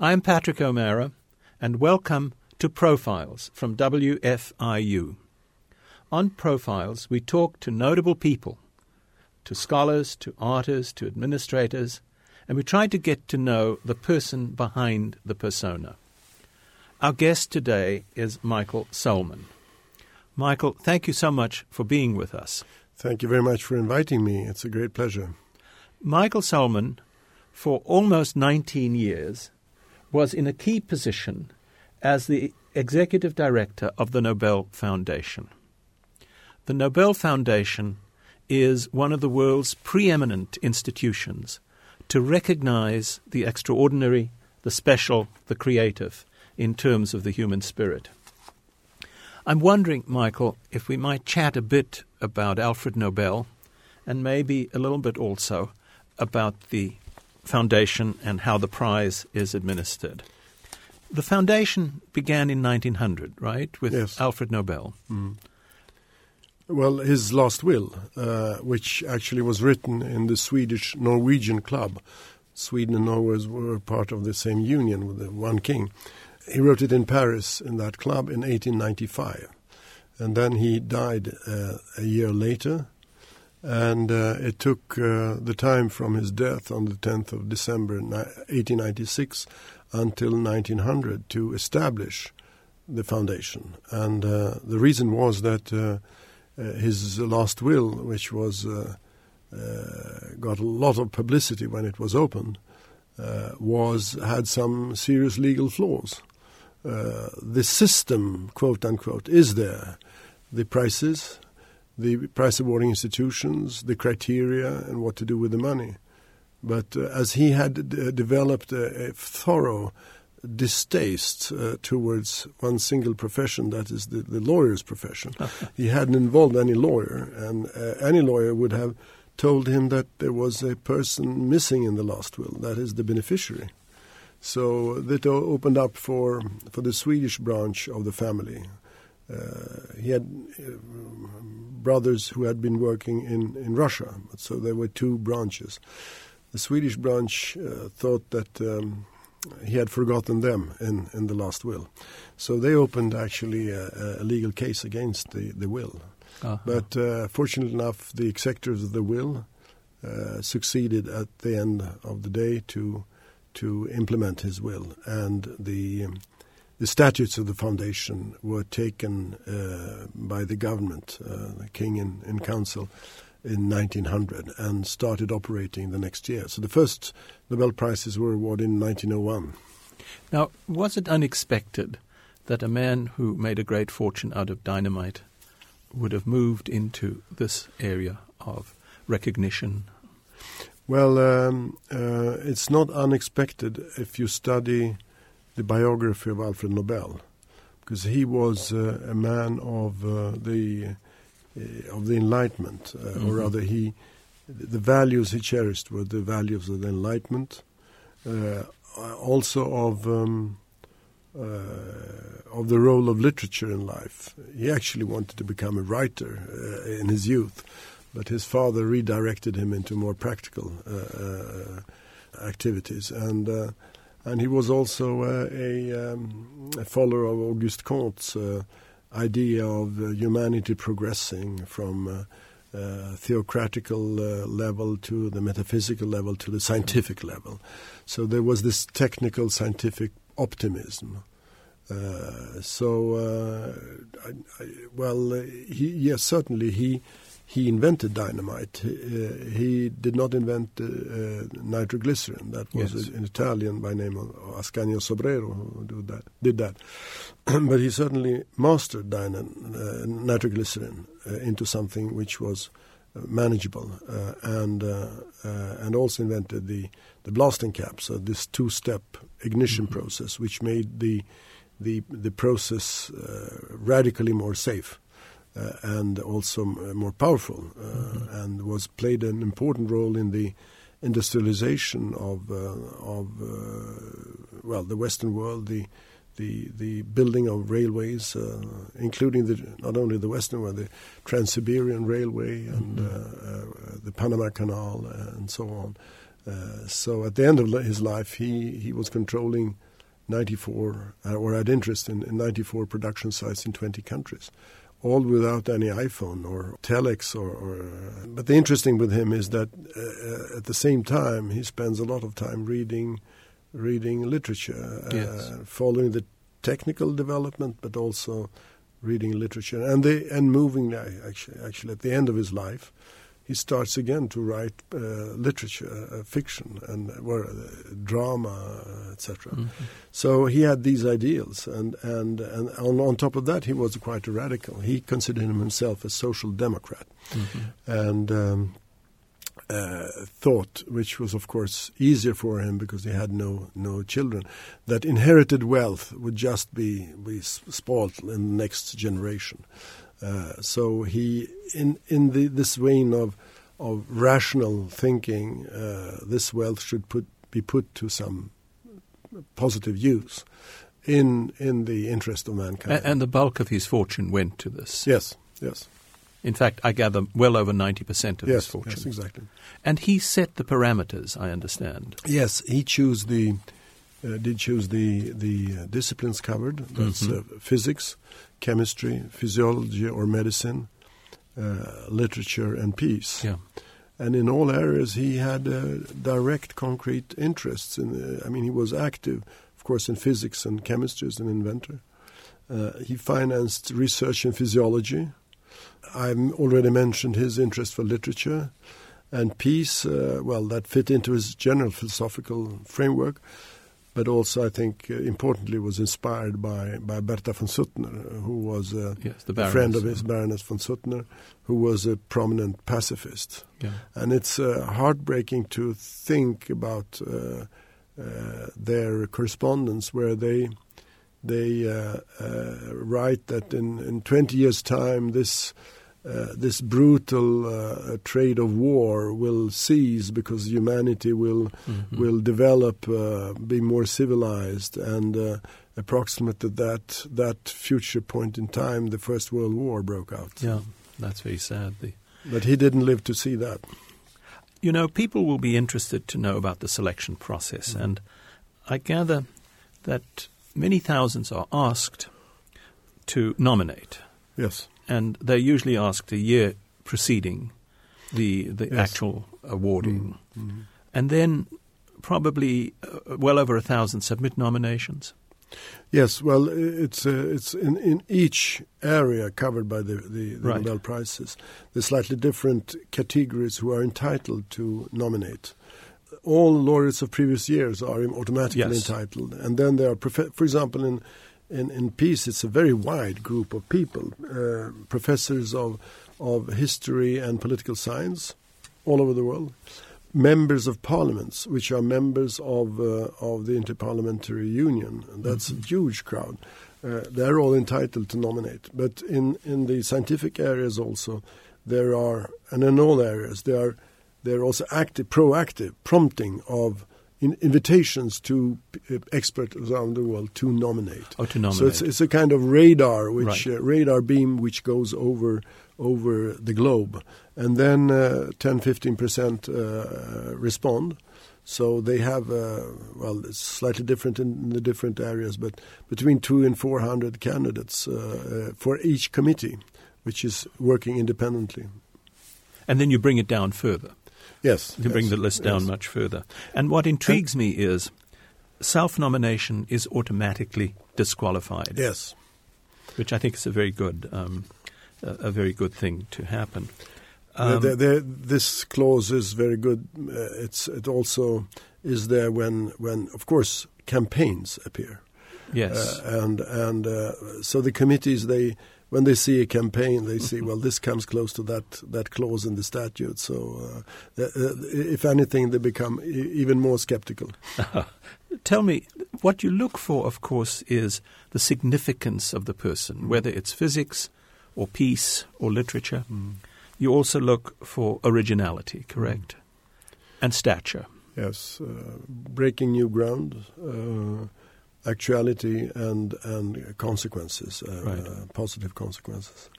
I'm Patrick O'Meara, and welcome to Profiles from WFIU. On Profiles, we talk to notable people, to scholars, to artists, to administrators, and we try to get to know the person behind the persona. Our guest today is Michael Sohlman. Michael, thank you so much for being with us. Thank you very much for inviting me. It's a great pleasure. Michael Sohlman, for almost 19 years, was in a key position as the executive director of the Nobel Foundation. The Nobel Foundation is one of the world's preeminent institutions to recognize the extraordinary, the special, the creative in terms of the human spirit. I'm wondering, Michael, if we might chat a bit about Alfred Nobel and maybe a little bit also about the foundation and how the prize is administered. The foundation began in 1900, right, with yes. Alfred Nobel. Mm. Well, his last will, uh, which actually was written in the Swedish Norwegian club. Sweden and Norway were part of the same union with the one king. He wrote it in Paris in that club in 1895. And then he died uh, a year later and uh, it took uh, the time from his death on the 10th of December 1896 until 1900 to establish the foundation. And uh, the reason was that uh, uh, his last will, which was uh, got a lot of publicity when it was opened, was had some serious legal flaws. the system, quote unquote, is there. The prices, the price awarding institutions, the criteria, and what to do with the money. But uh, as he had d- developed a, a, thorough distaste uh, towards one single profession, that is the, the lawyer's profession, he hadn't involved any lawyer, and uh, any lawyer would have told him that there was a person missing in the last will, that is the beneficiary. So that opened up for, for the Swedish branch of the family. Uh, he had uh, brothers who had been working in, in Russia, so there were two branches. The Swedish branch uh, thought that um, he had forgotten them in, in the last will. So they opened actually a, a legal case against the, the will. Uh-huh. But uh, fortunately enough, the executors of the will uh, succeeded at the end of the day to to implement his will, and the um, the statutes of the foundation were taken uh, by the government, uh, the king and, and, council, in 1900 and started operating the next year. So the first Nobel Prizes were awarded in 1901. Now, was it unexpected that a man who made a great fortune out of dynamite would have moved into this area of recognition? Well, um, uh, it's not unexpected if you study the biography of Alfred Nobel, because he was uh, a man of uh, the uh, of the Enlightenment, uh, mm-hmm. or rather, he the values he cherished were the values of the Enlightenment, uh, also of um, of the role of literature in life. He actually wanted to become a writer in his youth, but his father redirected him into more practical activities and and he was also uh, a, um, a, follower of Auguste Comte's uh, idea of uh, humanity progressing from uh, uh, theocratical uh, level to the metaphysical level to the scientific level. So there was this technical scientific optimism. so, I, I, well, he, yes, certainly he he invented dynamite. Uh, he did not invent uh, uh, nitroglycerin. That was yes. an Italian by name of Ascanio Sobrero who did that. Did that. but he certainly mastered dyna- nitroglycerin into something which was manageable, uh, and uh, uh, and also invented the the blasting cap, so this two-step ignition mm-hmm. process, which made the the the process radically more safe. Uh, and also uh, more powerful, uh, mm-hmm. and was played an important role in the industrialization of of well the Western world, the the the building of railways, uh, including the not only the Western one, the Trans-Siberian Railway and mm-hmm. uh, uh, the Panama Canal and so on. Uh, so at the end of his life, he, he was controlling 94, uh, or had interest in, in 94 production sites in 20 countries, all without any iPhone or telex. Or, or uh, but the interesting with him is that uh, at the same time he spends a lot of time reading, reading literature, uh, yes. following the technical development, but also reading literature and the and moving. Actually, actually, at the end of his life, he starts again to write uh, literature, uh, fiction, and uh, drama, etc. Mm-hmm. So he had these ideals, and and and on, on, top of that, he was quite a radical. He considered himself a social democrat, mm-hmm. and. Um, uh, thought, which was of course easier for him because he had no no children, that inherited wealth would just be be spoiled in the next generation. Uh, so he, in in the, this vein of of rational thinking, uh, this wealth should put be put to some positive use in in the interest of mankind. And, the bulk of his fortune went to this. Yes, yes. In fact, I gather well over 90% of yes, his fortune. Yes, exactly. And he set the parameters, I understand. Yes, he chose the uh, did choose the the uh, disciplines covered. That's mm-hmm. uh, physics, chemistry, physiology or medicine, uh, literature, and peace. Yeah. And in all areas, he had uh, direct, concrete interests. In, I mean, he was active, of course, in physics and chemistry as an inventor. he financed research in physiology. I've already mentioned his interest for literature and peace. well, that fit into his general philosophical framework but also I think uh, importantly was inspired by, by Bertha von Suttner, who was a, yes, a friend of his, Baroness von Suttner, who was a prominent pacifist. Yeah. And it's uh, heartbreaking to think about uh, uh their correspondence where they they uh, uh, write that in, in 20 years' time this uh, this brutal uh, trade of war will cease because humanity will mm-hmm. will develop, uh, be more civilized, and uh, approximate that that future point in time, the First World War broke out. Yeah, that's very sad. The but he didn't live to see that. You know, people will be interested to know about the selection process, mm-hmm. and I gather that many thousands are asked to nominate. Yes and they're usually asked a year preceding the the yes. actual awarding, mm-hmm. and then probably uh, well over a thousand submit nominations. Yes, well, it's uh, it's in, in each area covered by the, the, the right. Nobel prizes. There's slightly different categories who are entitled to nominate. All laureates of previous years are automatically yes. entitled, and then there are, prof- for example, in in, in peace, it's a very wide group of people, uh, professors of, of history and political science all over the world, members of parliaments, which are members of, uh, of the Interparliamentary Union. That's mm-hmm. a huge crowd. Uh, they're all entitled to nominate. But in, in the scientific areas also, there are, and in all areas, there are, there are also active, proactive prompting of in invitations to uh, experts around the world to nominate. Oh, to nominate. So it's, it's a kind of radar, which right. uh, radar beam which goes over over the globe, and then uh, 10, 15 percent uh, respond. So they have uh, well, it's slightly different in, in, the different areas, but between two and four hundred candidates uh, for each committee, which is working independently. And then you bring it down further. Yes. To bring yes, the list down yes. much further. And what intrigues and, me is self nomination is automatically disqualified. Yes. Which I think is a very good, um, a, a, very good thing to happen. Um, this clause is very good. Uh, it's it also is there when when of course campaigns appear. Yes. Uh, and and uh, so the committees they when they see a campaign, they see, well, this comes close to that, that clause in the statute. So, uh, uh, uh if anything, they become e- even more skeptical. Tell me, what you look for, of course, is the significance of the person, whether it's physics or peace or literature. Mm. You also look for originality, correct? Mm. And stature. Yes, uh, breaking new ground uh, actuality and and consequences, uh, right. uh, positive consequences.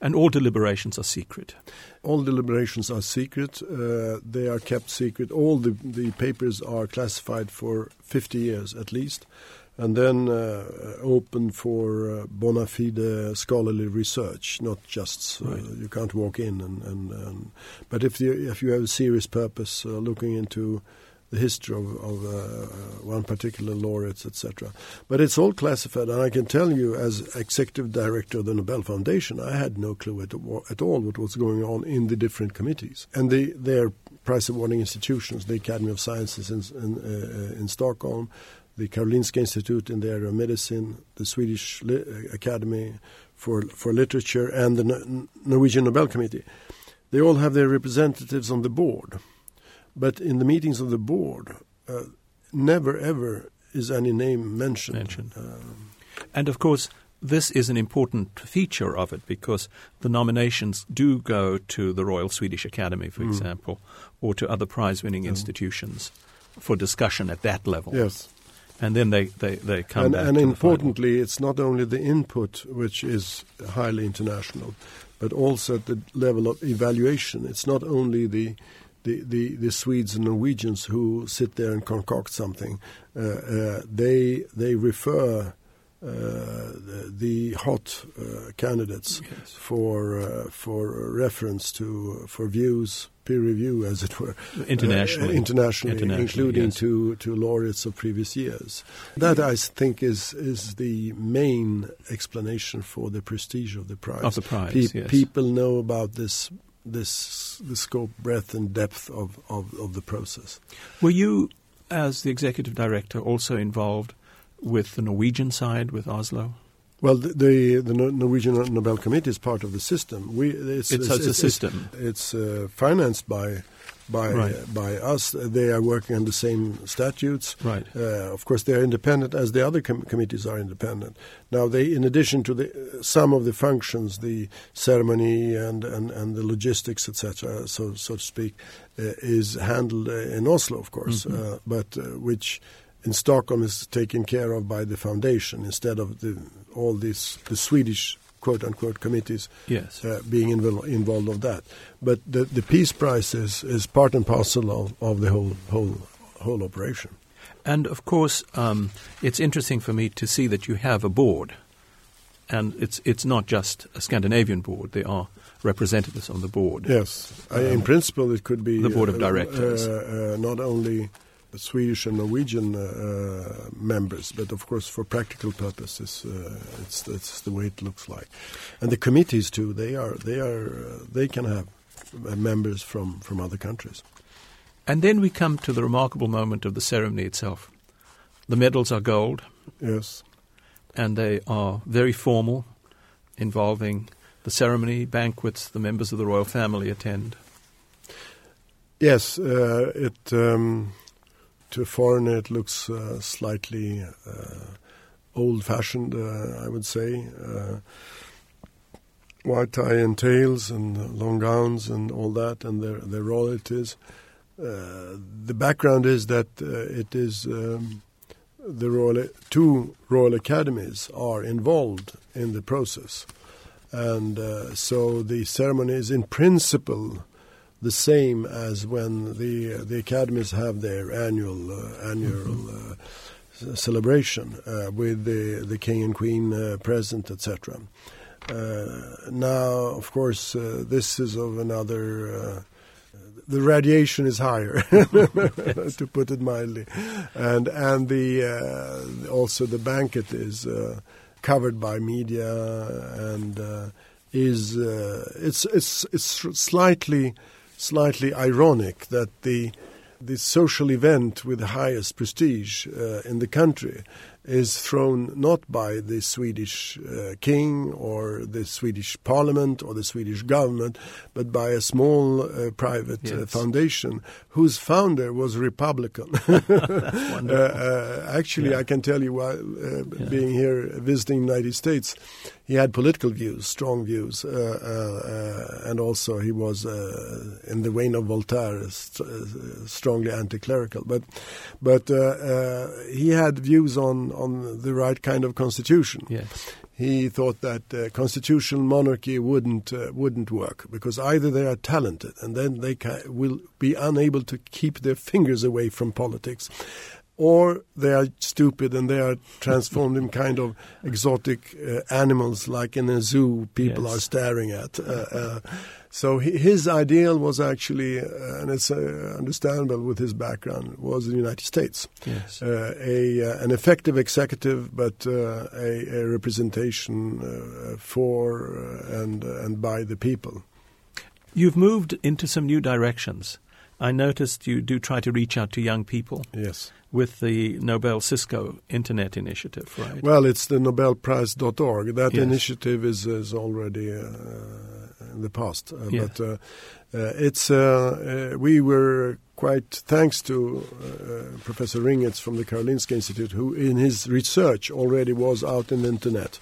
And all deliberations are secret. All deliberations are secret. Uh, they are kept secret. All the, the papers are classified for 50 years at least, and then uh, open for uh, bona fide scholarly research. Not just uh, Right. you can't walk in and, and, and but if you if you have a serious purpose, uh, looking into the history of, of uh, one particular laureates, etc. But it's all classified, and I can tell you, as executive director of the Nobel Foundation, I had no clue at, all- at all what was going on in the different committees. And the, their prize awarding institutions, the Academy of Sciences in, in, uh, in Stockholm, the Karolinska Institute in the area of medicine, the Swedish Li- Academy for, for Literature, and the No- Norwegian Nobel Committee. They all have their representatives on the board. But in the meetings of the board, uh, never ever is any name mentioned. Mentioned. Um, And of course, this is an important feature of it because the nominations do go to the Royal Swedish Academy, for Mm. example, or to other prize winning institutions for discussion at that level. yes, And then they, they, they come and, back and to the importantly, it's not only the input which is highly international, but also at the level of evaluation. It's not only the the, the, the Swedes and Norwegians who sit there and concoct something. Uh, uh, they they refer uh, the, the hot uh, candidates. Yes. for uh, for reference to for views peer review as it were Internationally. uh, internationally, Internationally, including yes. to to laureates of previous years that I think is is the main explanation for the prestige of the prize Of the prize, Pe- yes. people know about this this the scope breadth and depth of, of, of the process Were you, as the executive director, also involved with the Norwegian side, with Oslo? well the the, the Norwegian Nobel Committee is part of the system we it's It's, it's a system. It's uh, financed by by Right. uh, by us. They are working on the same statutes. Right. Uh, of course, they are independent, as the other com- committees are independent. Now, they, in addition to the some of the functions, the ceremony and and, and the logistics, etc., so so to speak, uh, is handled uh, in Oslo, of course, Mhm. uh, but uh, which in Stockholm is taken care of by the foundation instead of the all this the Swedish quote unquote committees Yes. uh, being involved involved of that. But the the peace prize is, is part and parcel of, of the whole whole whole operation. And of course, um, it's interesting for me to see that you have a board, and it's it's not just a Scandinavian board. There are representatives on the board. Yes, I, in Um, principle, it could be the board of uh, directors. Uh, uh, not only Swedish and Norwegian uh, uh, members, but of course, for practical purposes, uh, it's it's the way it looks like. And the committees too. They are they are uh, they can have uh, members from from other countries. And then we come to the remarkable moment of the ceremony itself. The medals are gold, Yes. and they are very formal, involving the ceremony, banquets. The members of the royal family attend. Yes, uh, it um, to a foreigner it looks uh, slightly uh, old-fashioned, uh, I would say. Uh, white tie and tails and long gowns and all that, and their their royalties. The background is that it is um, the royal two royal academies are involved in the process, and uh, so the ceremony is in principle the same as when the the academies have their annual uh, annual uh, c- celebration uh, with the the king and queen uh, present, etc. Uh, now, of course, uh, this is of another. Uh, the radiation is higher, to put it mildly, and and the uh, also the banquet is uh, covered by media and uh, is uh, it's it's it's slightly slightly ironic that the the social event with the highest prestige uh, in the country is thrown not by the Swedish uh, king or the Swedish parliament or the Swedish government, but by a small uh, private uh, foundation whose founder was Republican. Uh, uh, actually, Yeah. I can tell you, while uh, Yeah. being here visiting the United States, he had political views, strong views, uh, uh, uh, and also he was uh, in the vein of Voltaire, st- uh, strongly anti-clerical. But, but uh, uh, he had views on on the right kind of constitution. yes. he thought that uh, constitutional monarchy wouldn't uh, wouldn't work because either they are talented and then they ca- will be unable to keep their fingers away from politics, or they are stupid and they are transformed in kind of exotic uh, animals like in a zoo people Yes. are staring at. So his ideal was actually, uh, and it's uh, understandable with his background, was the United States Yes. uh, a uh, an effective executive, but uh, a, a representation uh, for and and by the people. You've moved into some new directions. I noticed you do try to reach out to young people Yes. with the Nobel Cisco Internet Initiative, right? Well, it's the NobelPrize.org. That Yes. initiative is is already uh, in the past, uh, Yes. but uh, uh, it's uh, uh, we were quite thanks to uh, Professor Ringertz from the Karolinska Institute, who in his research already was out in the internet.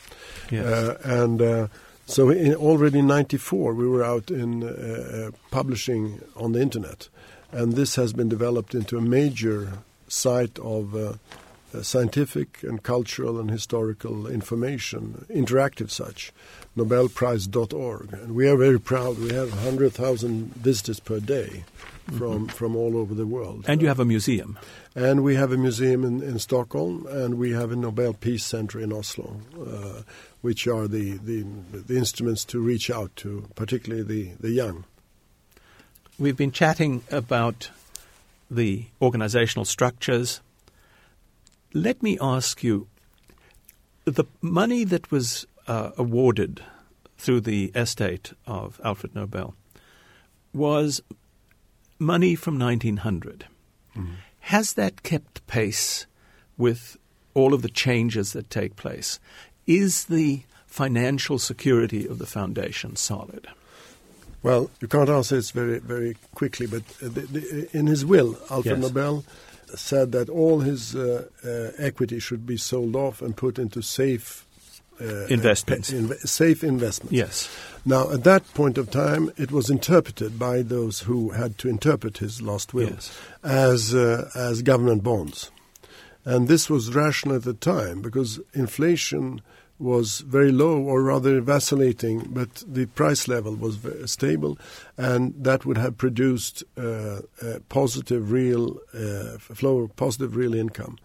yes. Uh, and uh, so in, already in 94 we were out in uh, publishing on the internet and this has been developed into a major site of uh, uh, scientific and cultural and historical information interactive such nobelprize.org and we are very proud we have 100,000 visitors per day from from all over the world and you have a museum. and we have a museum in, in Stockholm, and we have a Nobel Peace Center in Oslo, uh, which are the, the, the instruments to reach out to, particularly the, the young. We've been chatting about the organizational structures. Let me ask you the money that was uh, awarded through the estate of Alfred Nobel was money from 1900. Has that kept pace with all of the changes that take place? Is the financial security of the foundation solid? Well, you can't answer this very, very quickly, but uh, the, the, in his will, Alfred Yes. Nobel said that all his uh, uh, equity should be sold off and put into safe uh, Investments. pe- inve- safe investments. Yes. Now, at that point of time, it was interpreted by those who had to interpret his last will Yes. as uh, as government bonds, and this was rational at the time because inflation was very low, or rather vacillating, but the price level was stable, and that would have produced uh, a positive real uh, flow of positive real income.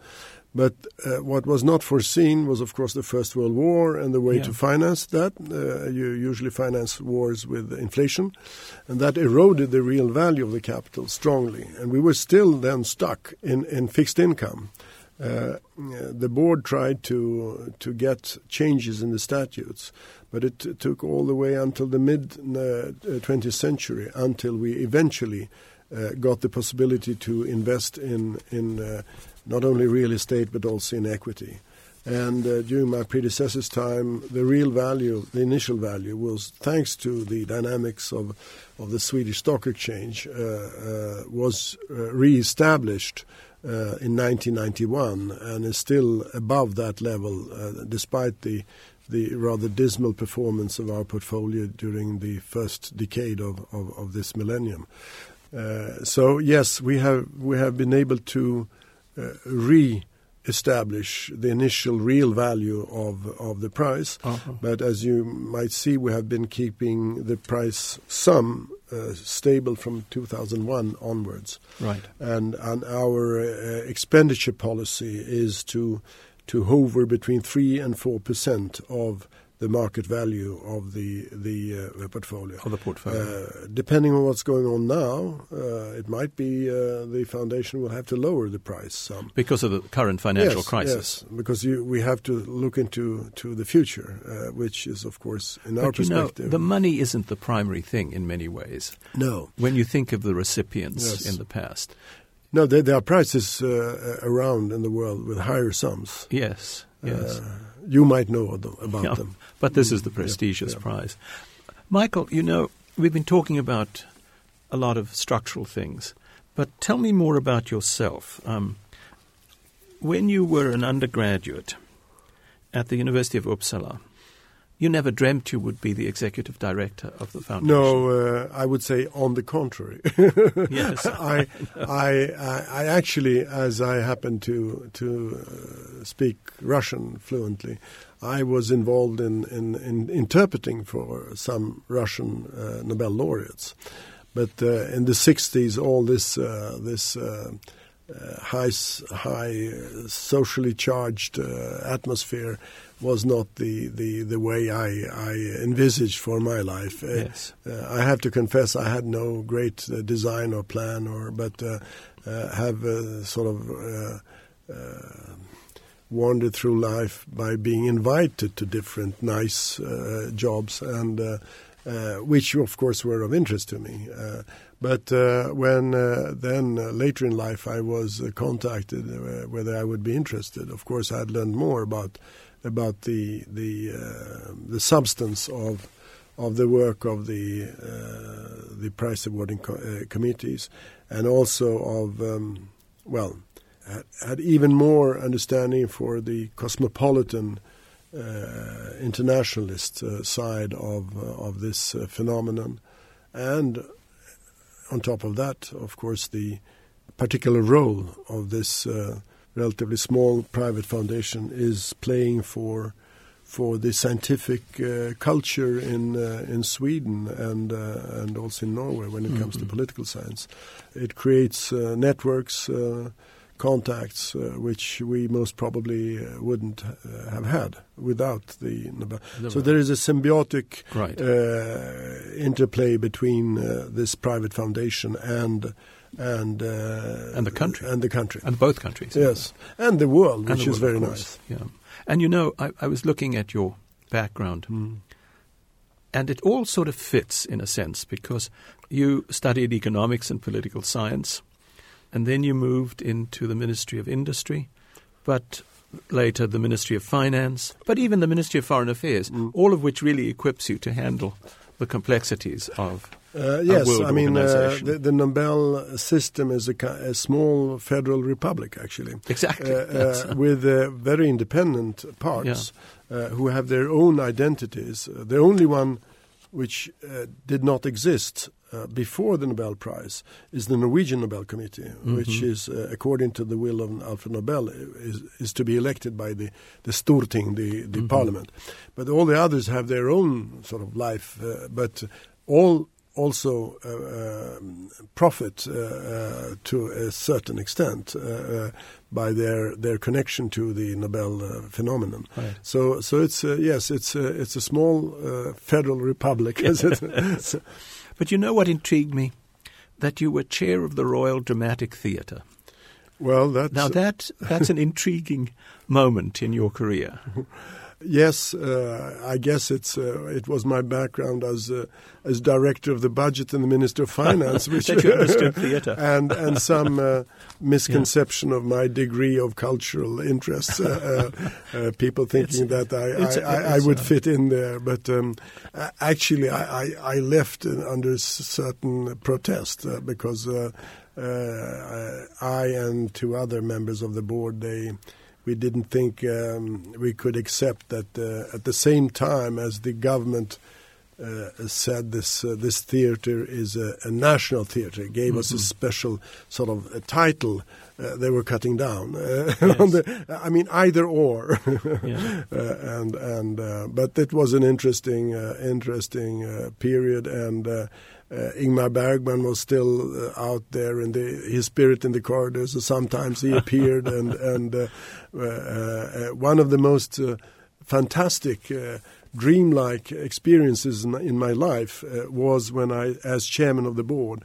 But uh, what was not foreseen was, of course, the First World War and the way Yeah. to finance that. Uh, you usually finance wars with inflation, and that eroded the real value of the capital strongly. And we were still then stuck in, in fixed income. Uh, the board tried to to get changes in the statutes, but it took all the way until the mid uh, 20th century until we eventually uh, got the possibility to invest in in uh, not only real estate but also in equity. And uh, during my predecessor's time, the real value, the initial value, was thanks to the dynamics of of the Swedish stock exchange, uh, uh, was uh, re-established uh, in 1991 and is still above that level, uh, despite the the rather dismal performance of our portfolio during the first decade of, of, of this millennium. Uh, so yes, we have we have been able to uh, re-establish the initial real value of of the price, Uh-huh. but as you might see, we have been keeping the price sum uh, stable from 2001 onwards, Right. and and our uh, expenditure policy is to to hover between three and four percent of the market value of the the uh, portfolio. Of the portfolio. Uh, depending on what's going on now, uh, it might be uh, the foundation will have to lower the price some. because of the current financial Yes, crisis. yes, because you, we have to look into to the future, uh, which is, of course, in our But you know, the money isn't the primary thing in many ways. no, When you think of the recipients Yes. in the past. no, there, there are prices uh, around in the world with higher sums. Yes, yes. You might know about Yeah, them. But this is the Yeah, prestigious yeah. prize. Michael, you know, we've been talking about a lot of structural things, but tell me more about yourself. Um, when you were an undergraduate at the University of Uppsala, you never dreamt you would be the executive director of the foundation. No, uh, I would say on the contrary. yes, I, I, I, I, actually, as I happen to to uh, speak Russian fluently, I was involved in, in, in interpreting for some Russian uh, Nobel laureates. But uh, in the 60s, all this uh, this uh, high high socially charged atmosphere was not the, the, the way I, I envisaged for my life. Yes. Uh, I have to confess I had no great uh, design or plan, or but uh, uh, have sort of uh, wandered through life by being invited to different nice jobs, and which of course were of interest to me. But uh, when uh, then uh, later in life I was contacted whether I would be interested, of course I had learned more about about the the uh, the substance of of the work of the uh, the prize awarding co- uh, committees, and also of um, well, had, had, even more understanding for the cosmopolitan uh, internationalist uh, side of uh, of this phenomenon, and on top of that, of course, the particular role of this relatively small private foundation is playing for for the scientific uh, culture in uh, in Sweden and uh, and also in Norway when it comes to mm-hmm. political science. It creates uh, networks, uh, contacts, uh, which we most probably wouldn't have had without the Nobel. so there is a symbiotic right. interplay between this private foundation and and uh, and the country and the country and both countries. Yes, and the world, which the is world, very nice. Yeah, and you know, I, I was looking at your background, mm. and it all sort of fits in a sense because you studied economics and political science, and then you moved into the Ministry of Industry, but later the Ministry of Finance, but even the Ministry of Foreign Affairs, mm. all of which really equips you to handle the complexities of uh, yes, I mean uh, the, the, Nobel system is a, a, small federal republic, actually. Exactly, uh, uh with uh, very independent parts yeah. Uh, who have their own identities. the only one which did not exist before the Nobel Prize is the Norwegian Nobel Committee, mm-hmm. which is, according to the will of Alfred Nobel, is, is to be elected by the, the Storting, the, the mm-hmm. parliament. But all the others have their own sort of life. but all also uh, um, profit uh, uh, to a certain extent by their their connection to the Nobel phenomenon. Right. So so it's yes it's a, it's a small federal republic. but you know what intrigued me? That you were chair of the Royal Dramatic Theatre. Well, that's now that that's an intriguing moment in your career. Yes, uh, I guess it's uh, it was my background as uh, as director of the budget and the minister of finance, which that you understood theatre, and and some uh, misconception yeah. of my degree of cultural interests. Uh, uh, people thinking it's, that I I, I, I, would fit in there, but um, actually I, I, I left under certain protest because I and two other members of the board they we didn't think um, we could accept that uh, at the same time as the government uh, said this uh, this theater is a, a national theater, gave mm-hmm. us a mm-hmm. special sort of a title. Uh, they were cutting down. Uh, yes. the, I mean, either or. yeah. Uh, and and but it was an interesting interesting period and uh, Ingmar Bergman was still uh, out there in the his spirit in the corridors. So sometimes he appeared, and and uh, uh, uh, one of the most uh, fantastic. dreamlike experiences in, in my life was when I, as chairman of the board,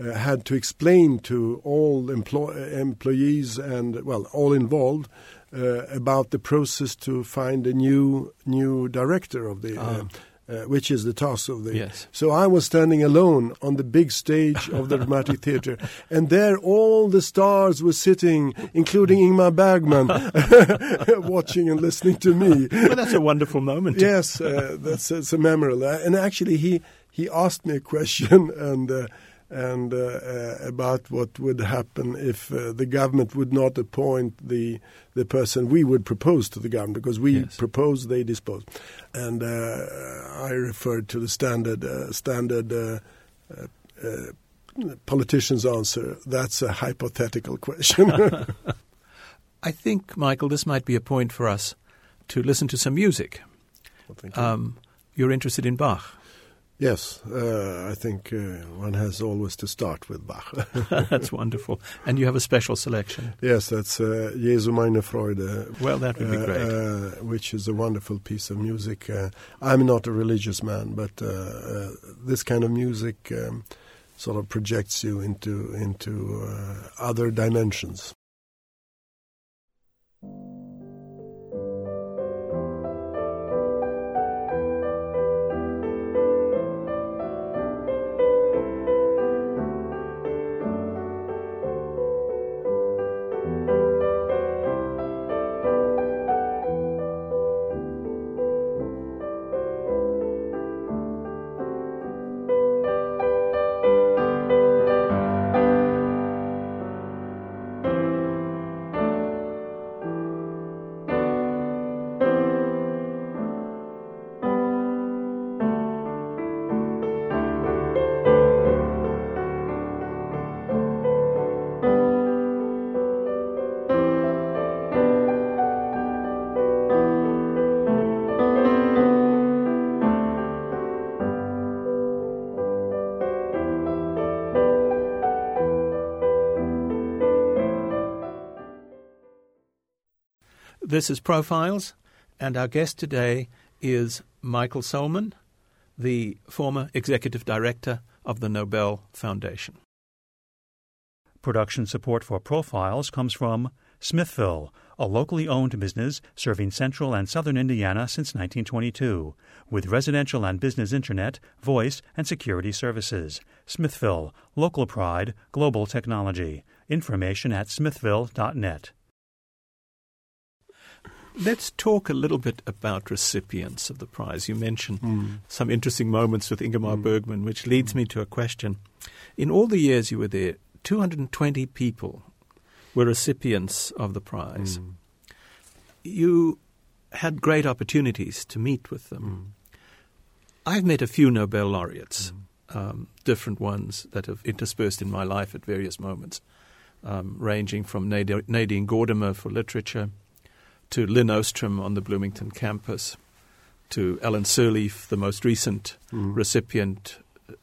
had to explain to all employees and well all involved uh, about the process to find a new new director of the uh, uh, which is the task of the. Yes. So I was standing alone on the big stage of the dramatic theater, and there all the stars were sitting, including Ingmar Bergman, watching and listening to me. Well, that's a wonderful moment. yes, uh, that's, that's a memorable. And actually, he he asked me a question, and uh, and uh, uh, about what would happen if uh, the government would not appoint the the person we would propose to the government because we Yes. propose, they dispose, and uh, I referred to the standard uh, standard. Uh, uh, uh, Politician's answer. That's a hypothetical question. I think, Michael, this might be a point for us to listen to some music. Well, you. Um, you're interested in Bach. Yes, uh, I think uh, one has always to start with Bach. That's wonderful. And you have a special selection. yes, that's uh, Jesu meine Freude, Well, that would be uh, great. uh, which is a wonderful piece of music. Uh, I'm not a religious man, but uh, uh, this kind of music um, sort of projects you into into uh, other dimensions. This is Profiles, and our guest today is Michael Sohlman, the former executive director of the Nobel Foundation. Production support for Profiles comes from Smithville, a locally owned business serving central and southern Indiana since 1922, with residential and business internet, voice, and security services. Smithville, local pride, global technology. Information at smithville.net. Let's talk a little bit about recipients of the prize. You mentioned hmm. some interesting moments with Ingmar hmm. Bergman, which leads hmm. me to a question. In all the years you were there, 220 people were recipients of the prize. You had great opportunities to meet with them. I've met a few Nobel laureates, um, different ones that have interspersed in my life at various moments, um, ranging from Nadine Gordimer for literature to Lin Ostrom on the Bloomington campus, to Ellen Sirleaf, the most recent recipient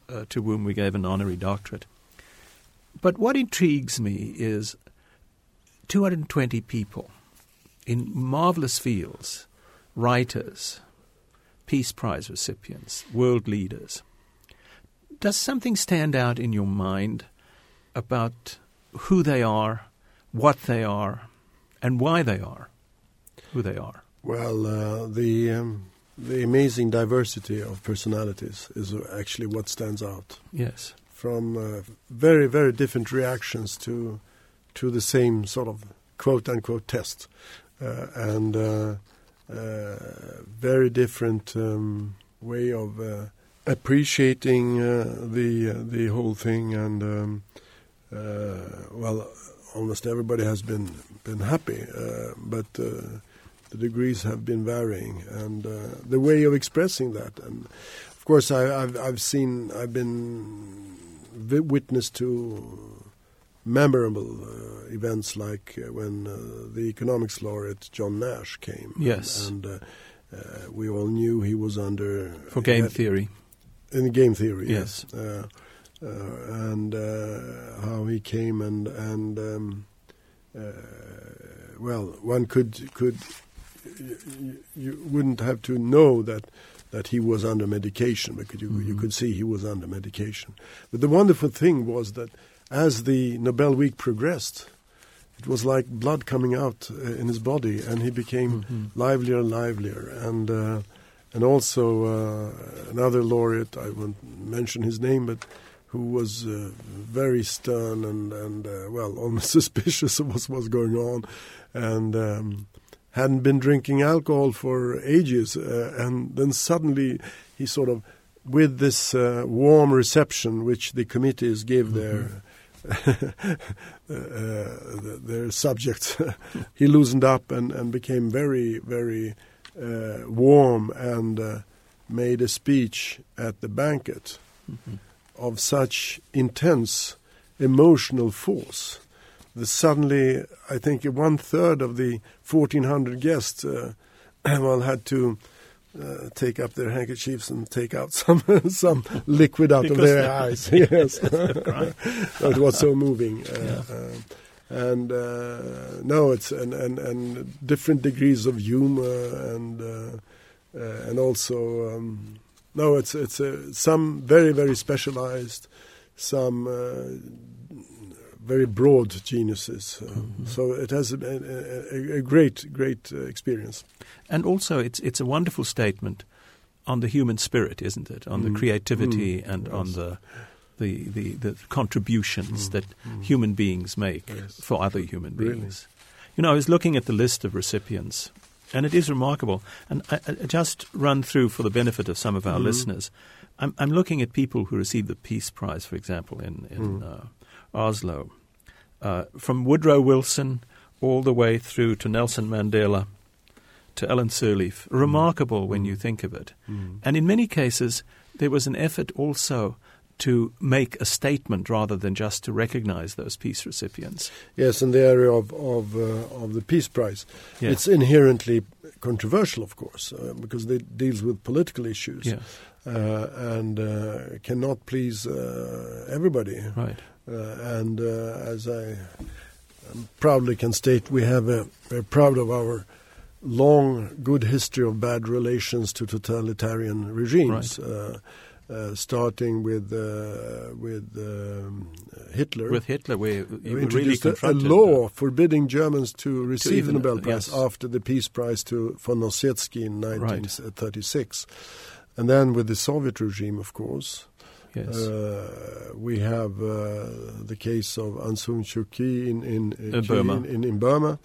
uh, to whom we gave an honorary doctorate. But what intrigues me is 220 people in marvelous fields, writers, Peace Prize recipients, world leaders. Does something stand out in your mind about who they are, what they are, and why they are who they are? Well, uh, the um, the amazing diversity of personalities is actually what stands out. Yes. From uh, very very different reactions to to the same sort of quote unquote test, uh, and uh, uh, very different um, way of uh, appreciating uh, the uh, the whole thing, and um, uh, well, almost everybody has been been happy, uh, but. The degrees have been varying, and uh, the way of expressing that. And of course, I, have I've seen, I've been vi- witness to memorable uh, events like uh, when uh, the economics laureate John Nash came. Yes. and, uh, uh, we all knew he was under For game had- theory. in game theory. Yes. Uh, uh, and uh, how he came and and um, uh, well, one could could you, you wouldn't have to know that that he was under medication because you you Mhm. could see he was under medication. But the wonderful thing was that as the Nobel week progressed, it was like blood coming out uh, in his body, and he became Mhm. livelier and livelier. And uh, and also uh, another laureate, I won't mention his name, but who was uh, very stern and and uh, well almost suspicious of what was going on, and. Um, hadn't been drinking alcohol for ages, uh, and then suddenly he sort of with this uh, warm reception which the committees give Mm-hmm. their uh, their subjects, he loosened up and, and became very, very uh, warm and uh, made a speech at the banquet Mhm. of such intense emotional force suddenly, I think one third of the 1,400 guests uh, well had to uh, take up their handkerchiefs and take out some some liquid out Because of their eyes. yes, it was so moving. Uh, Yeah. uh, and uh, no, it's and, and, and different degrees of humor and uh, uh, and also um, no, it's it's uh, some very very specialized, some uh, very broad geniuses. Uh, Mhm. So it has a, a, a- a great great uh, experience. And also, it's it's a wonderful statement on the human spirit, isn't it? On the Mm. creativity Mm. and on the the, the, the contributions Mm. that Mm. human beings make Yes. for other human Really. beings. You know, I was looking at the list of recipients, and it is remarkable. And I, I just run through for the benefit of some of our listeners. I'm, I'm looking at people who received the Peace Prize, for example, in, in Mm. uh, Oslo, uh, from Woodrow Wilson all the way through to Nelson Mandela to Ellen Sirleaf. Remarkable when Mm. you think of it. Mm. And in many cases, there was an effort also to make a statement rather than just to recognize those peace recipients. Yes, in the area of of, uh, of the Peace Prize, Yeah. it's inherently controversial, of course, uh, because it deals with political issues yeah, uh, and uh, cannot please uh, everybody. right. Uh, and uh, as I um, proudly can state, we have a, we're proud of our long, good history of bad relations to totalitarian regimes. Uh, uh, starting with uh, with um, Hitler, With Hitler, we, you we really introduced a, a law forbidding Germans to receive even- the Nobel Prize yes. after the Peace Prize to von Ossietzky in 1936. And then with the Soviet regime, of course, Yes. uh, we have uh, the case of Aung San Suu Kyi in, in, Uh, Burma. in, in, in Burma.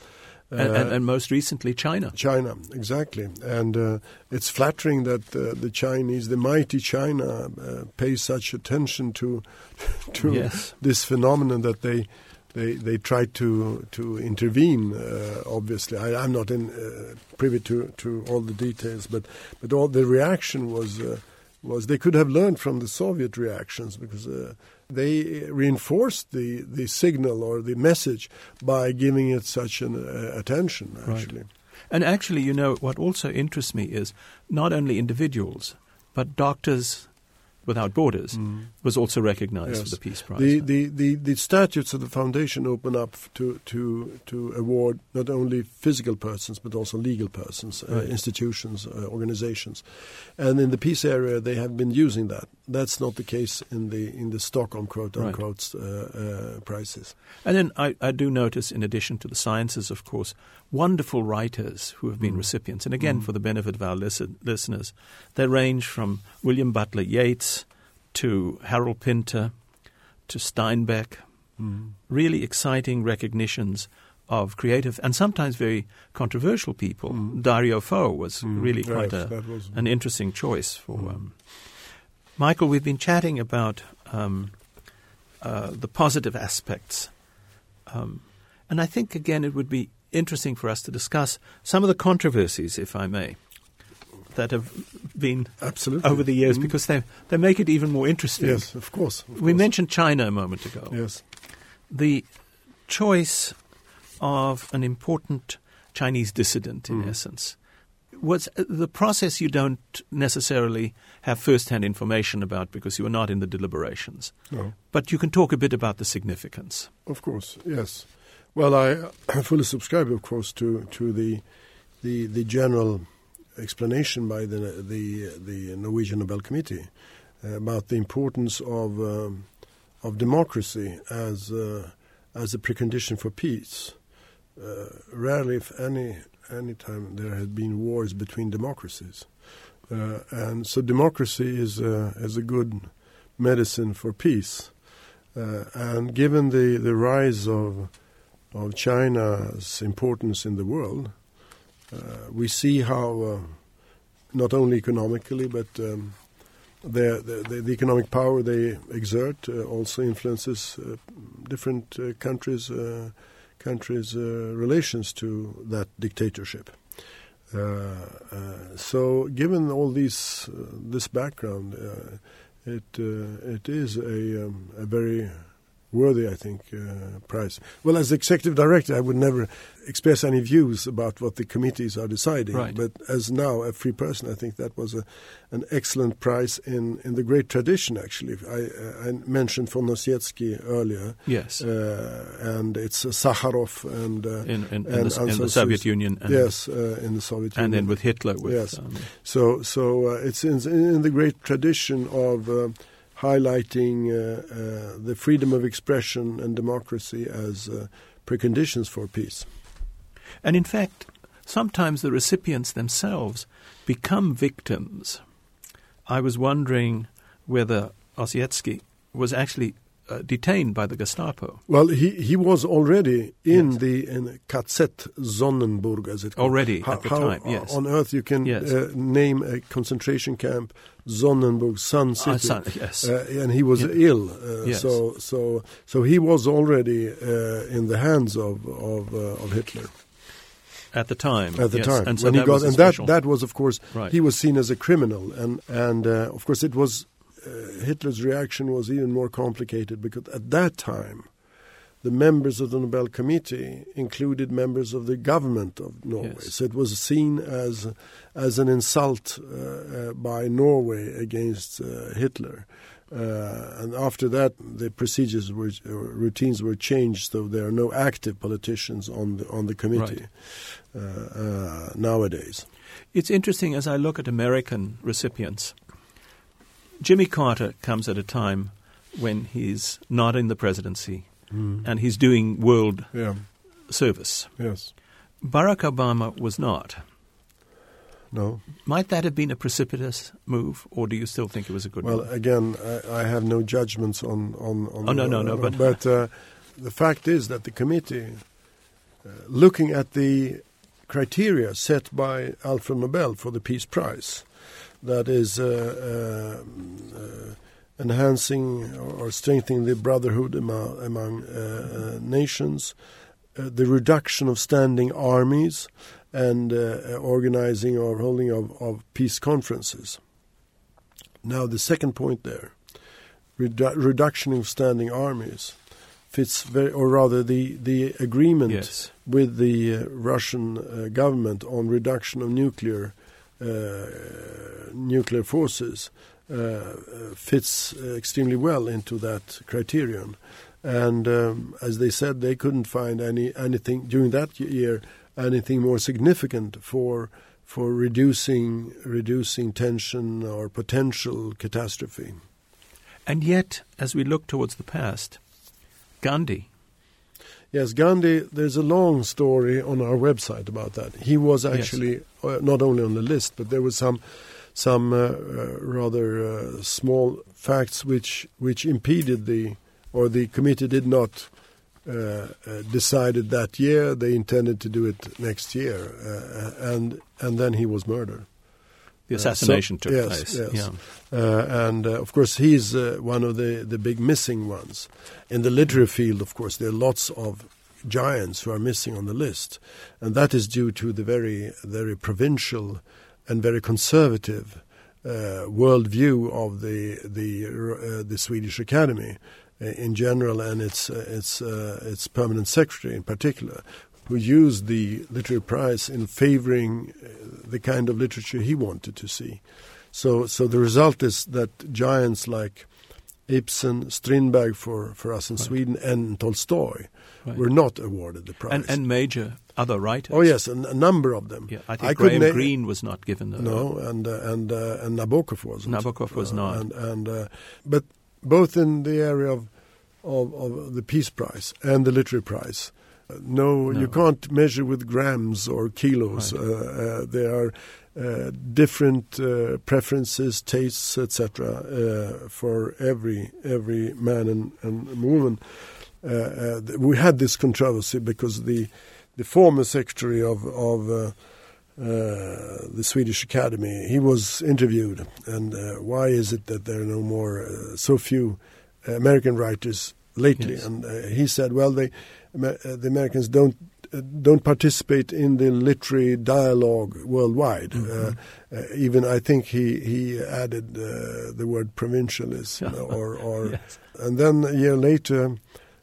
and, and, Uh, and most recently, China. China, exactly. And uh, it's flattering that uh, the Chinese, the mighty China, uh, pays such attention to to Yes. this phenomenon that they they they try to to intervene. Uh, obviously, I, I'm not in uh, privy to to all the details, but but all the reaction was. Uh, was they could have learned from the Soviet reactions because uh, they reinforced the, the signal or the message by giving it such an uh, attention. Right. Actually, And actually, you know, what also interests me is not only individuals, but Doctors Without Borders was also recognized Yes. for the Peace Prize. The, the, the, the statutes of the foundation open up to, to, to award not only physical persons but also legal persons, uh, institutions, uh, organizations. And in the peace area, they have been using that. That's not the case in the, in the Stockholm quote Right. unquote uh, uh, prizes. And then I, I do notice, in addition to the sciences, of course, wonderful writers who have been Mm. recipients. And again, Mm. for the benefit of our listen, listeners, they range from William Butler Yeats to Harold Pinter to Steinbeck. Really exciting recognitions of creative and sometimes very controversial people. Mm. Dario Fo was Mm. really quite Yes, a, was- an interesting choice for. Mm. Um, Michael, we've been chatting about um, uh, the positive aspects. Um, and I think, again, it would be interesting for us to discuss some of the controversies, if I may, that have been Absolutely. over the years Mm. because they, they make it even more interesting. Yes, of course. of We course. mentioned China a moment ago. Yes. The choice of an important Chinese dissident, in Mm. essence, was uh, the process you don't necessarily have first-hand information about because you are not in the deliberations. No. But you can talk a bit about the significance. Of course, yes. Well, I fully subscribe, of course, to to the the the general explanation by the the the Norwegian Nobel Committee uh, about the importance of um, of democracy as uh, as a precondition for peace. Uh, rarely, if any any time, there had been wars between democracies, uh, and so democracy is a, is a good medicine for peace. Uh, and given the, the rise of of China's importance in the world, uh, we see how uh, not only economically but um, the, the, economic power they exert uh, also influences uh, different uh, countries uh, countries' relations to that dictatorship. so, given all these this background, it it is a um, a very worthy, I think, uh, prize. Well, as executive director, I would never express any views about what the committees are deciding. Right. But as now a free person, I think that was a, an excellent prize in, in the great tradition, actually. I, uh, I mentioned von Ossietzky earlier. Yes. Uh, and it's uh, Sakharov and, uh, in, in, in, the, in the Soviet Union. And, yes, uh, in the Soviet and Union. And then with Hitler. With, yes. Um, so so it's in, in, the great tradition of highlighting uh, uh, the freedom of expression and democracy as uh, preconditions for peace. And in fact, sometimes the recipients themselves become victims. I was wondering whether Ossietzky was actually uh, detained by the Gestapo. Well, he, he was already in yes. the in KZ Sonnenburg, as it called. Already how, at the time, yes. On earth you can yes. uh, name a concentration camp, Sonnenburg, Sun City. Uh, sun, yes. Uh, and he was ill. Uh, yes. So, so, so he was already uh, in the hands of, of, uh, of Hitler. At the time, at the yes. time, and so when he got, and that that was, of course, right. he was seen as a criminal, and and of course, it was uh, Hitler's reaction was even more complicated because at that time, the members of the Nobel Committee included members of the government of Norway. Yes. So it was seen as as an insult uh, uh, by Norway against uh, Hitler. Uh, and after that, the procedures were uh, routines were changed, so there are no active politicians on the on the committee right. nowadays. It's interesting as I look at American recipients Jimmy Carter comes at a time when he's not in the presidency mm. and he's doing world yeah. service. Yes. Barack Obama was not. No. Might that have been a precipitous move, or do you still think it was a good well, move? Well, again, I, I, have no judgments on on. on oh no, no, no. But, but uh, the fact is that the committee, uh, looking at the criteria set by Alfred Nobel for the Peace Prize, that is uh, uh, uh, enhancing or strengthening the brotherhood among, among nations, the reduction of standing armies, and organizing or holding of, of peace conferences. Now, the second point there, redu- reduction of standing armies, fits very, or rather, the the agreement yes. with the uh, Russian uh, government on reduction of nuclear nuclear forces uh, fits extremely well into that criterion. And um, as they said, they couldn't find any anything during that year anything more significant for for reducing reducing tension or potential catastrophe. And yet, as we look towards the past, Gandhi Yes, Gandhi, there's a long story on our website about that. He was actually yes. uh, not only on the list, but there was some some uh, uh, rather uh, small facts which which impeded the or the committee did not uh, uh, decided that year. They intended to do it next year, and and then he was murdered. The assassination so, took yes, place. Yes. Yeah. Uh, and uh, of course, he's uh, one of the, the big missing ones. In the literary field, of course, there are lots of giants who are missing on the list. And that is due to the very, very provincial and very conservative uh, worldview of the, the, uh, the Swedish Academy uh, in general and its, its, its permanent secretary in particular, who used the literary prize in favoring the kind of literature he wanted to see. So, so the result is that giants like Ibsen, Strindberg for, for us in right. Sweden, and Tolstoy right. were not awarded the prize. And, and major other writers. Oh yes, a, a number of them. Yeah, I think I Graham na- Greene was not given the no, and uh, and uh, and Nabokov wasn't. Nabokov was uh, not. And, and uh, but both in the area of, of of the Peace Prize and the Literary Prize, no, No. you can't measure with grams or kilos. Right. Uh, uh, there are uh, different uh, preferences, tastes, etc. Uh, for every every man and, and woman. Uh, we had this controversy because the the former secretary of of uh, uh, the Swedish Academy. He was interviewed, and uh, why is it that there are no more, uh, so few American writers lately? Yes. And uh, he said, well, they, the Americans don't uh, don't participate in the literary dialogue worldwide. Mhm. Uh, even I think he he added uh, the word provincialism, or or Yes. and then a year later,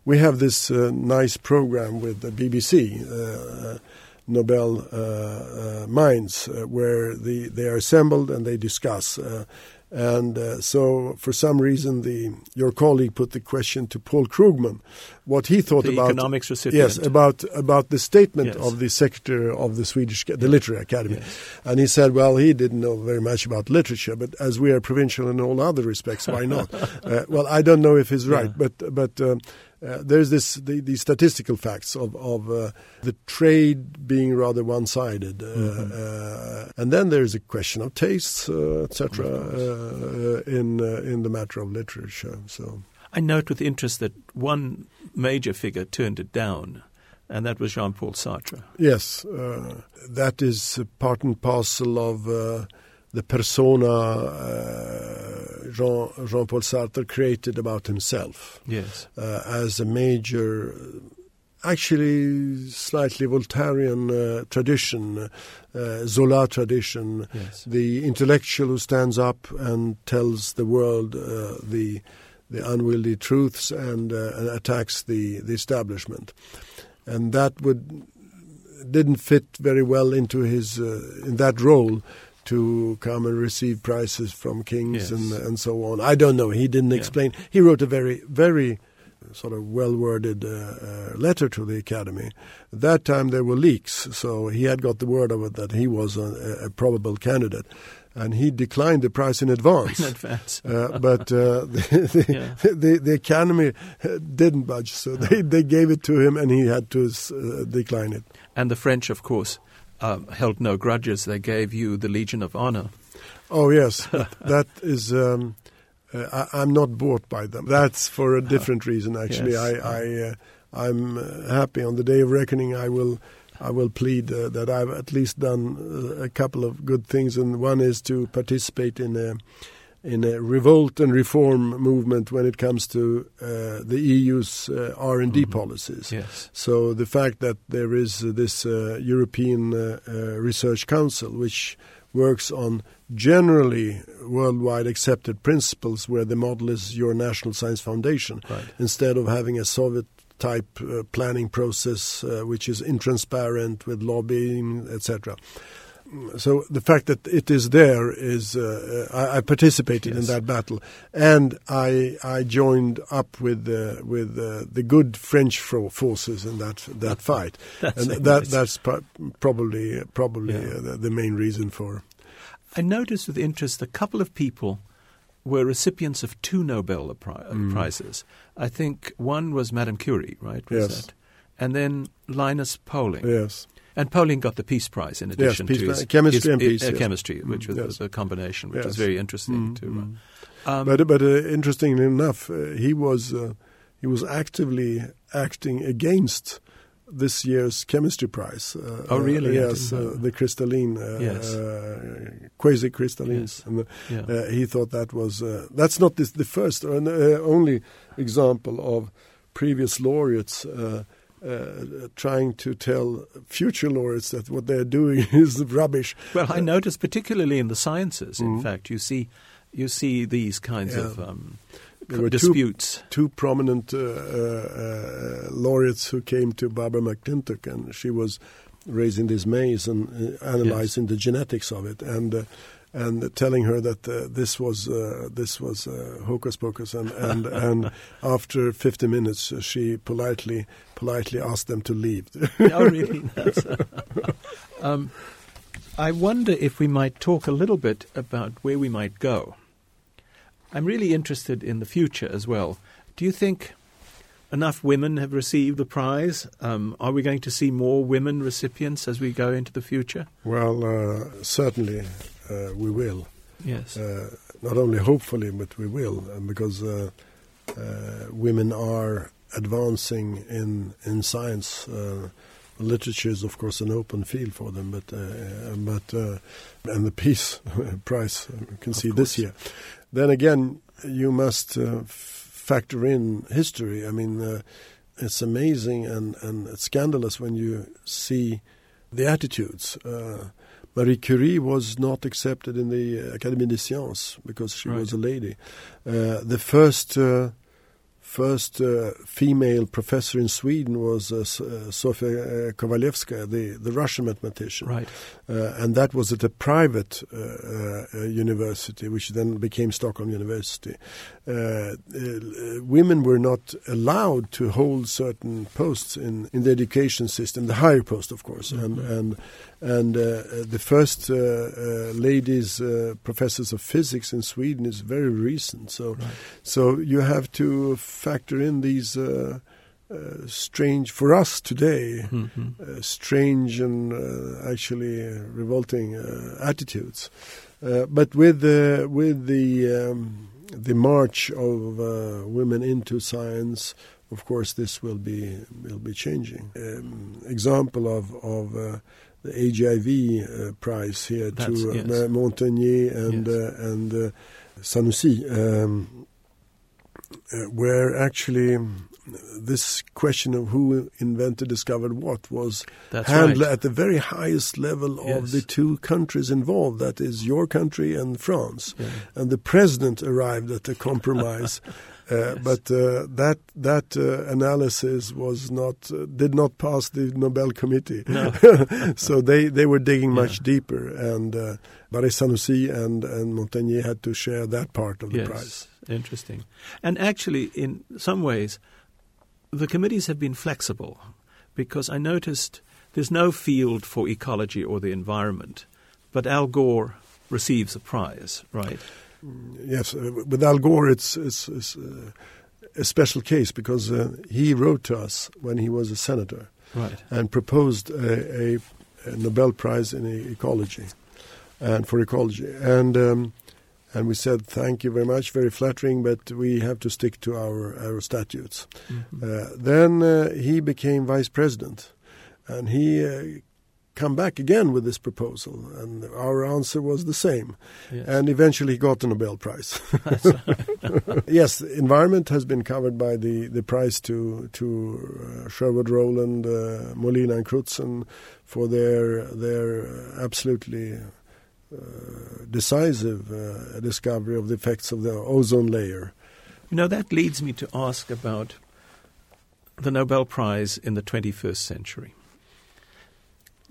we have this uh, nice program with the BBC, uh, Nobel uh, uh, Minds, uh, where the, they are assembled and they discuss. And uh, so, for some reason, the your colleague put the question to Paul Krugman, what he thought The about economics recipient. yes about about the statement Yes. of the secretary of the Swedish the Literary Academy, Yes. and he said, well, he didn't know very much about literature, but as we are provincial in all other respects, why not? uh, well, I don't know if he's right, Yeah. but but um, uh, there's this the, the statistical facts of of uh, the trade being rather one-sided, uh, Mhm. uh, and then there's a question of tastes, uh, etc. Uh, in uh, in the matter of literature. So I note with interest that one major figure turned it down, and that was Jean Paul Sartre. yes, uh, that is part and parcel of. Uh, the persona uh, Jean Jean Paul Sartre created about himself. Yes. uh, as a major, actually slightly Voltairean uh, tradition, uh, Zola tradition, Yes. the intellectual who stands up and tells the world uh, the the unwieldy truths and, uh, and attacks the, the establishment, and that would didn't fit very well into his uh, in that role to come and receive prizes from kings Yes. and and so on. I don't know. He didn't Yeah. explain. He wrote a very very sort of well worded uh, uh, letter to the academy. That time there were leaks, so he had got the word of it that he was a, a probable candidate, and he declined the prize in advance. In advance. Uh, but uh, the, the, Yeah. the, the academy uh, didn't budge, so they, they gave it to him, and he had to uh, decline it. And the French, of course, um, held no grudges. They gave you the Legion of Honor. Oh yes, that is. Um, uh, I, I'm not bought by them. That's for a different reason. Actually, Yes. I, I uh, I'm uh, happy on the day of reckoning. I will. I will plead uh, that I've at least done uh, a couple of good things, and one is to participate in a in a revolt and reform movement when it comes to uh, the EU's uh, R and D Mhm. policies. Yes. So the fact that there is uh, this uh, European uh, uh, Research Council, which works on generally worldwide accepted principles, where the model is your national science foundation, Right. instead of having a Soviet type uh, planning process, uh, which is intransparent with lobbying, etc. So the fact that it is there is uh, uh, I, I participated in that battle, and I I joined up with uh, with uh, the good French forces in that that fight, That's and that that's pro- probably probably Yeah. uh, the, the main reason for. I noticed with interest a couple of people were recipients of two Nobel Pri- uh, Mm. prizes. I think one was Madame Curie, right? Was Yes. that? And then Linus Pauling. Yes, And Pauling got the Peace Prize in addition Peace to his, Chemistry his- and peace, uh, yes. chemistry, which Mm, was yes. a combination, which was very interesting Mm, to. mm. Um, but but uh, interestingly enough, uh, he was uh, he was actively acting against this year's chemistry prize. Uh, Oh, really? Uh, yes, uh, the crystalline, uh, Yes. uh, quasi crystalline. Yes. And, uh, yeah. uh, he thought that was uh, that's not this, the first or uh, only example of previous laureates. Uh, trying to tell future laureates that what they're doing is rubbish. Well, I notice particularly in the sciences. In Mhm. fact, you see, you see these kinds Yeah. of um, were two- disputes. two prominent uh, uh, uh, laureates who came to Barbara McClintock, and she was raising this maize and uh, analyzing the genetics of it, and uh, and telling her that uh, this was uh, this was uh, hocus pocus, and and, and after 50 minutes, uh, she politely politely asked them to leave. oh, really? Um, I wonder if we might talk a little bit about where we might go. I'm really interested in the future as well. Do you think enough women have received the prize? Um, are we going to see more women recipients as we go into the future? well, uh, certainly uh, we will. Yes. uh, not only hopefully, but we will, because uh, uh, women are advancing in in science. Uh, literature is of course an open field for them, but uh, but uh, and the peace prize you can see this year. Then again, you must uh, factor in history. I mean, uh, it's amazing and and scandalous when you see the attitudes. Uh, Marie Curie was not accepted in the Académie des Sciences because she right. was a lady. Uh, the first first uh, female professor in Sweden was uh, uh Sofia uh, Kovalevskaya, the, the Russian mathematician. Right. Uh, and that was at a private university, which then became Stockholm University. women were not allowed to hold certain posts in, in the education system, the higher post, of course. Mm-hmm. And, and and uh, the first uh, uh, ladies professors of physics in Sweden is very recent. So, right. so you have to factor in these. Uh, strange for us today, mm-hmm. uh, strange and uh, actually revolting attitudes. but with the with the um, the march of women into science, of course, this will be will be changing. Um, example of of the HIV uh, prize here That's, to uh, yes. Montagnier and yes. Uh, and uh, Sinoussi, um, where actually this question of who invented, discovered what was That's handled right. at the very highest level yes. of the two countries involved. That is your country and France. Yeah. And the president arrived at a compromise Uh, yes. But uh, that that uh, analysis was not did not pass the Nobel Committee. No. so they, they were digging much deeper, and uh, Barré Sinoussi and and Montagnier had to share that part of the yes. prize. Interesting, and actually, in some ways, the committees have been flexible, because I noticed there's no field for ecology or the environment, but Al Gore receives a prize, right? yes, uh, with Al Gore, it's, it's, it's uh, a special case because uh, he wrote to us when he was a senator right. and proposed a, a, a, Nobel Prize in ecology and for ecology. And um, and we said thank you very much, very flattering, but we have to stick to our our statutes. Mm-hmm. Uh, then uh, he became vice president, and he uh, come back again with this proposal, and our answer was the same. Yes. And eventually, he got the Nobel Prize. yes, environment has been covered by the, the prize to to uh, Sherwood Rowland, uh, Molina, and Crutzen for their their absolutely. Uh, decisive uh, discovery of the effects of the ozone layer. You know, that leads me to ask about the Nobel Prize in the 21st century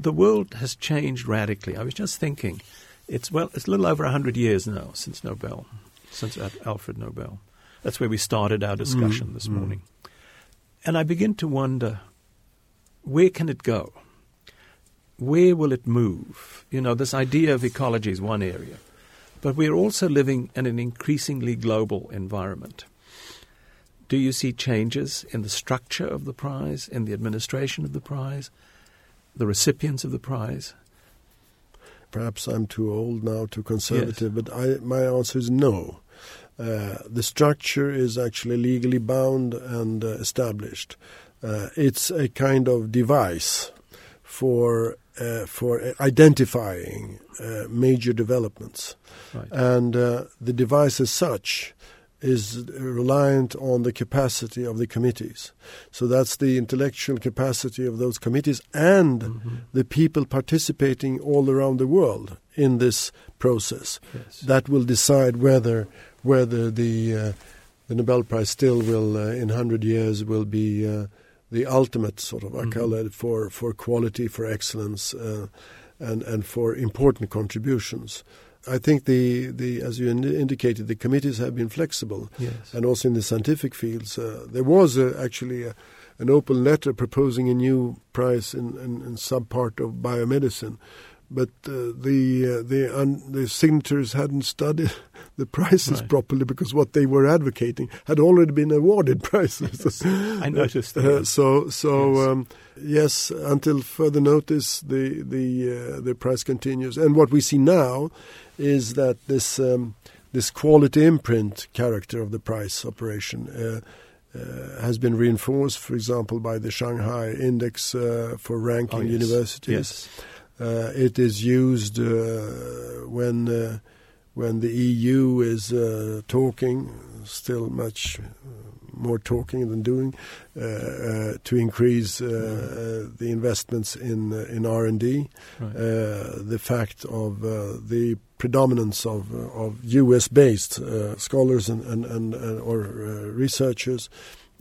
the world has changed radically. I was just thinking, it's well, it's a little over hundred years now since Nobel, since Alfred Nobel. That's where we started our discussion mm, this mm. morning, and I begin to wonder, where can it go? Where will it move? You know, this idea of ecology is one area, but we're also living in an increasingly global environment. Do you see changes in the structure of the prize, in the administration of the prize? the recipients of the prize? Perhaps I'm too old now, too conservative, yes. but I, my answer is no. Uh, the structure is actually legally bound and uh, established. Uh, it's a kind of device for uh, for identifying uh, major developments, right. and uh, the device as such is reliant on the capacity of the committees. So that's the intellectual capacity of those committees and mm-hmm. the people participating all around the world in this process yes. that will decide whether whether the uh, the Nobel Prize still will uh, in hundred years will be uh, the ultimate sort of accolade mm-hmm. for for quality, for excellence, uh, and and for important contributions. I think the, the as you indicated, the committees have been flexible, yes. and also in the scientific fields. Uh, there was uh, actually a, an open letter proposing a new prize in, in, in part of biomedicine, but uh, the uh, the un, the signatures hadn't studied the prices right. properly because what they were advocating had already been awarded prizes. I noticed that. Uh, so so yes. Um, yes. until further notice, the the uh, the price continues, and what we see now is that this um, this quality imprint character of the price operation. Uh, uh, has been reinforced, for example, by the Shanghai Index uh, for ranking Oh, yes. universities. Yes. Uh, it is used uh, when uh, when the EU is uh, talking, still much uh, more talking than doing, uh, uh, to increase uh, uh, the investments in uh, in R and D. Right. Uh, the fact of uh, the predominance of of U.S. based uh, scholars and and, and, and or uh, researchers.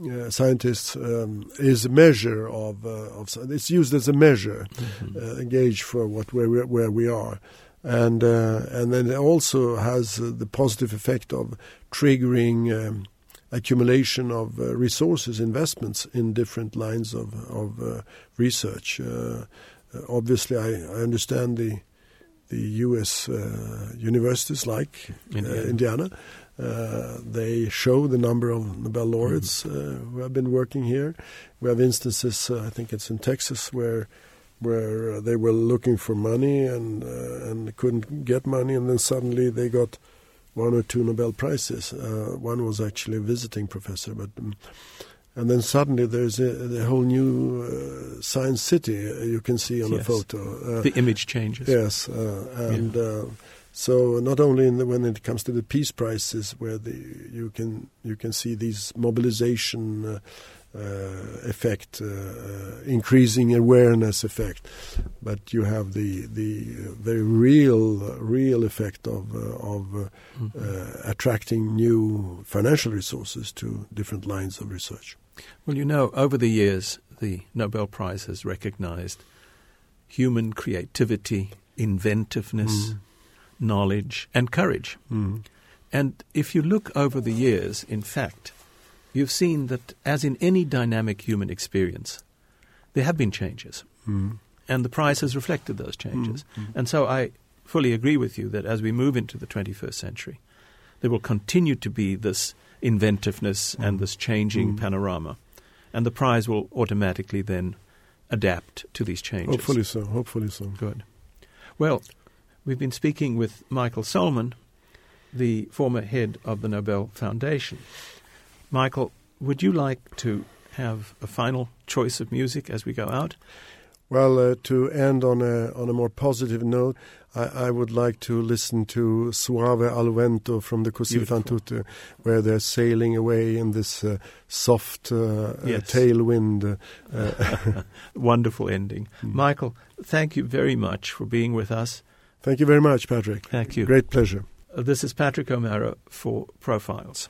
Uh, scientists um, is a measure of, uh, of it's used as a measure Mhm. uh, gauge for what where we, where we are, and uh, and then it also has uh, the positive effect of triggering um, accumulation of uh, resources, investments in different lines of of uh, research. Uh, uh, obviously, I, I understand the the U.S. Uh, universities like Indiana. uh, Indiana. Uh, they show the number of Nobel laureates uh, who have been working here. We have instances, uh, I think it's in Texas, where where uh, they were looking for money and uh, and couldn't get money, and then suddenly they got one or two Nobel prizes. Uh, one was actually a visiting professor, but um, and then suddenly there's a, a whole new uh, science city uh, you can see on a photo. Uh, The image changes. Yes, uh, and uh, so not only in the, when it comes to the peace prizes, where the, you can you can see these mobilization effect, uh, uh, increasing awareness effect, but you have the the very real real effect of uh, of uh, Mhm. uh, attracting new financial resources to different lines of research. Well, you know, over the years, the Nobel Prize has recognized human creativity, inventiveness, Mm. knowledge, and courage. Mm. And if you look over the years, in fact, you've seen that, as in any dynamic human experience, there have been changes. Mm. And the prize has reflected those changes. Mm. Mm. And so I fully agree with you that as we move into the 21st century, there will continue to be this inventiveness and this changing Mm. panorama. And the prize will automatically then adapt to these changes. Hopefully so. Hopefully so. Good. Well, we've been speaking with Michael Sohlman, the former head of the Nobel Foundation. Michael, would you like to have a final choice of music as we go out? Well, uh, to end on a on a more positive note, I, I would like to listen to Suave al Vento from the Così fan tutte, where they're sailing away in this uh, soft uh, Yes. uh, tailwind. Uh, Wonderful ending. Mm. Michael, thank you very much for being with us. Thank you very much, Patrick. Thank you. Great pleasure. Uh, This is Patrick O'Meara for Profiles.